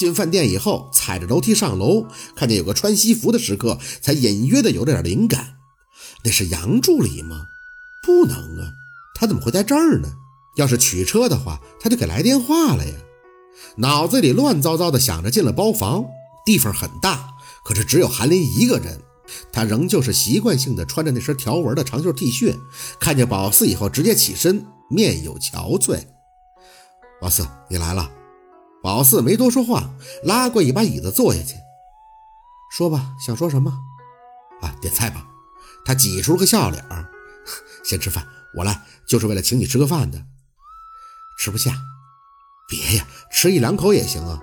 进饭店以后，踩着楼梯上楼，看见有个穿西服的食客，才隐约的有点灵感。那是杨助理吗？不能啊，他怎么会在这儿呢？要是取车的话，他就给来电话了呀。脑子里乱糟糟的想着，进了包房，地方很大，可是只有韩林一个人。他仍旧是习惯性的穿着那身条纹的长袖 T 恤，看见宝四以后，直接起身，面有憔悴。宝四，你来了。宝四没多说话，拉过一把椅子坐下去。说吧，想说什么？啊，点菜吧。他挤出个笑脸 先吃饭，我来就是为了请你吃个饭的。吃不下，别呀，吃一两口也行啊。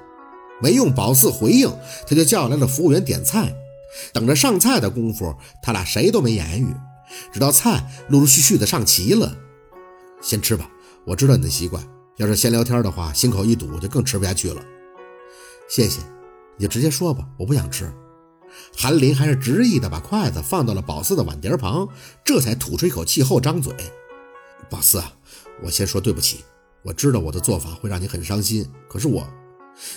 没用宝四回应，他就叫来了服务员点菜。等着上菜的功夫，他俩谁都没言语，直到菜陆陆续续的上齐了。先吃吧，我知道你的习惯，要是先聊天的话，心口一堵就更吃不下去了。谢谢，你就直接说吧，我不想吃。韩林还是执意的把筷子放到了宝四的碗碟旁，这才吐出一口气后张嘴：“宝四，我先说对不起，我知道我的做法会让你很伤心，可是我……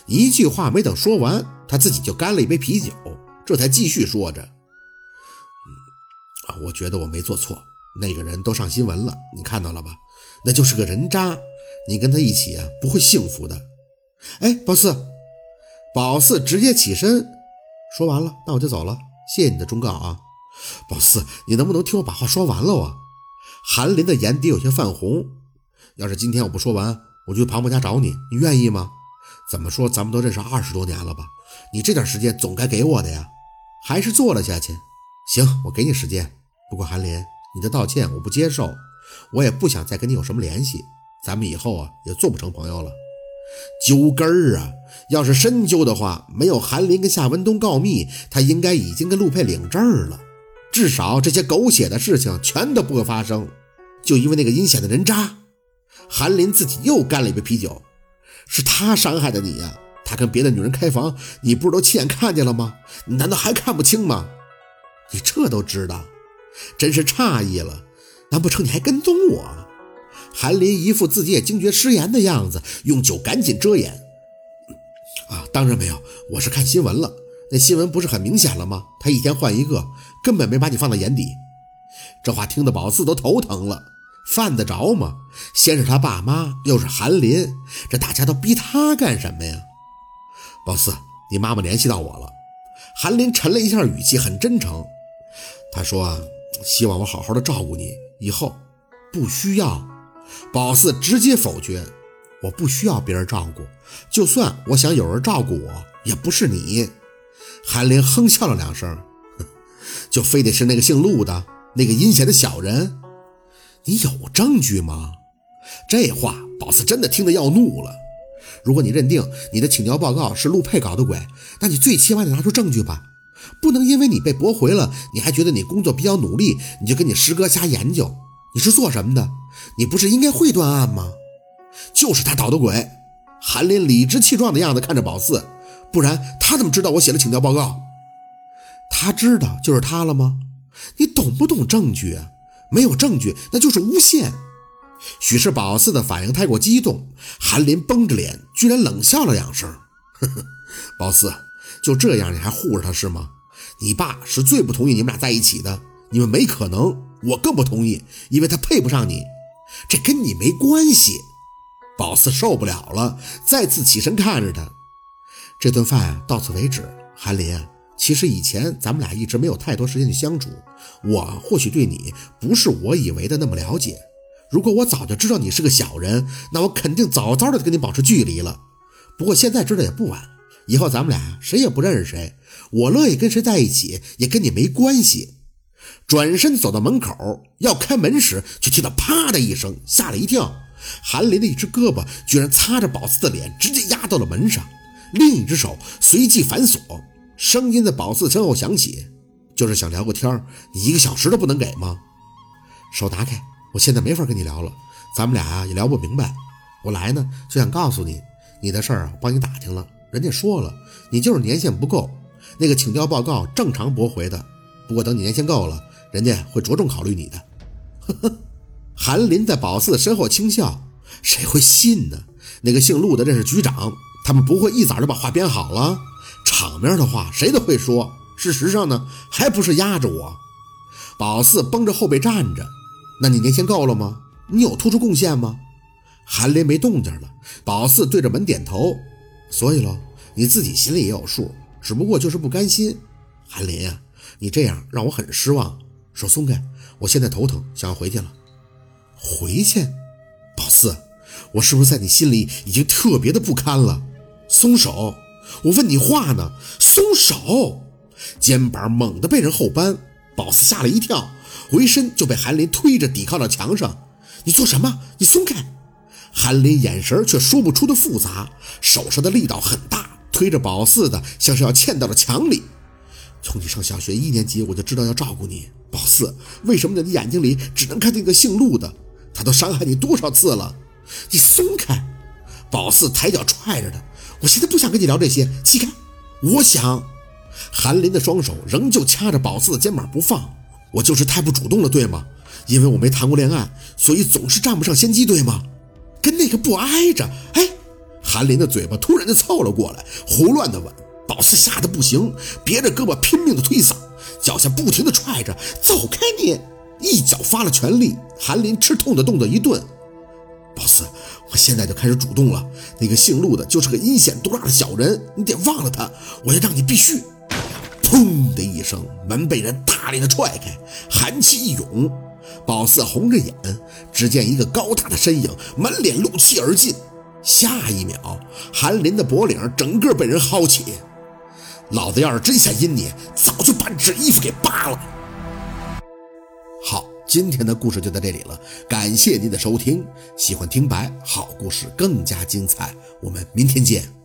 一句话没等说完，他自己就干了一杯啤酒。”这才继续说着：“嗯，我觉得我没做错。那个人都上新闻了，你看到了吧？那就是个人渣。你跟他一起啊，不会幸福的。”哎，宝四，宝四直接起身说完了，那我就走了。谢谢你的忠告啊，宝四，你能不能听我把话说完了啊？韩林的眼底有些泛红。要是今天我不说完，我就去庞博家找你，你愿意吗？怎么说，咱们都认识二十多年了吧？你这点时间总该给我的呀。还是坐了下去。行，我给你时间。不过韩林，你的道歉我不接受，我也不想再跟你有什么联系。咱们以后啊也做不成朋友了。揪根儿啊！要是深究的话，没有韩林跟夏文东告密，他应该已经跟陆佩领证了。至少这些狗血的事情全都不会发生。就因为那个阴险的人渣，韩林自己又干了一杯啤酒。是他伤害的你呀。他跟别的女人开房，你不是都亲眼看见了吗？你难道还看不清吗？你这都知道，真是诧异了。难不成你还跟踪我？韩林一副自己也惊觉失言的样子，用酒赶紧遮掩。啊，当然没有，我是看新闻了。那新闻不是很明显了吗？他一天换一个，根本没把你放在眼底。这话听得宝四都头疼了，犯得着吗？先是他爸妈，又是韩林，这大家都逼他干什么呀？宝四，你妈妈联系到我了。韩林沉了一下语气，很真诚。他说：“希望我好好的照顾你，以后不需要。”宝四直接否决：“我不需要别人照顾，就算我想有人照顾我，也不是你。”韩林哼笑了两声：“ 就非得是那个姓陆的那个阴险的小人？你有证据吗？”这话，宝四真的听得要怒了。如果你认定你的请教报告是陆佩搞的鬼，那你最起码得拿出证据吧，不能因为你被驳回了，你还觉得你工作比较努力，你就跟你师哥瞎研究。你是做什么的？你不是应该会断案吗？就是他捣的鬼。韩林理直气壮的样子看着宝四，不然他怎么知道我写了请教报告？他知道就是他了吗？你懂不懂证据？没有证据那就是诬陷。许是宝四的反应太过激动，韩林绷着脸，居然冷笑了两声。呵呵，宝四，就这样你还护着他是吗？你爸是最不同意你们俩在一起的，你们没可能，我更不同意，因为他配不上你，这跟你没关系。宝四受不了了，再次起身看着他。这顿饭啊，到此为止。韩林，其实以前咱们俩一直没有太多时间去相处，我或许对你不是我以为的那么了解。如果我早就知道你是个小人，那我肯定早早的跟你保持距离了。不过现在知道也不晚，以后咱们俩谁也不认识谁，我乐意跟谁在一起也跟你没关系。转身走到门口要开门时，却听到啪的一声，吓了一跳。韩林的一只胳膊居然擦着宝四的脸，直接压到了门上，另一只手随即反锁。声音在宝四身后响起：“就是想聊个天你一个小时都不能给吗？”手拿开。我现在没法跟你聊了，咱们俩啊也聊不明白。我来呢就想告诉你，你的事儿啊帮你打听了，人家说了，你就是年限不够，那个请教报告正常驳回的。不过等你年限够了，人家会着重考虑你的。呵呵，韩林在宝四的身后轻笑，谁会信呢？那个姓陆的认识局长，他们不会一早就把话编好了，场面的话谁都会说。事实上呢，还不是压着我。宝四绷着后背站着，那你年薪够了吗？你有突出贡献吗？韩林没动静了。宝四对着门点头。所以喽，你自己心里也有数，只不过就是不甘心。韩林啊，你这样让我很失望。手松开，我现在头疼，想要回去了。回去？宝四，我是不是在你心里已经特别的不堪了？松手！我问你话呢，松手！肩膀猛地被人后扳，宝四吓了一跳，回身就被韩林推着抵靠到墙上。你做什么？你松开！韩林眼神却说不出的复杂，手上的力道很大，推着宝四的像是要嵌到了墙里。从你上小学一年级，我就知道要照顾你，宝四。为什么在你眼睛里只能看见个姓陆的？他都伤害你多少次了？你松开！宝四抬脚踹着他。我现在不想跟你聊这些，起开！我想。韩林的双手仍旧掐着宝四的肩膀不放。我就是太不主动了，对吗？因为我没谈过恋爱，所以总是占不上先机，对吗？跟那个不挨着。哎，韩林的嘴巴突然就凑了过来，胡乱的吻。宝四吓得不行，别着胳膊拼命的推搡，脚下不停的踹着。走开你！一脚发了全力，韩林吃痛的动作一顿。宝四，我现在就开始主动了。那个姓陆的就是个阴险毒辣的小人，你得忘了他。我要让你必须。砰的一声，门被人大力的踹开，寒气一涌，宝四红着眼，只见一个高大的身影满脸怒气而进。下一秒，韩林的脖领整个被人薅起。老子要是真想阴你，早就把你这衣服给扒了。好，今天的故事就到这里了，感谢您的收听。喜欢听白好故事更加精彩，我们明天见。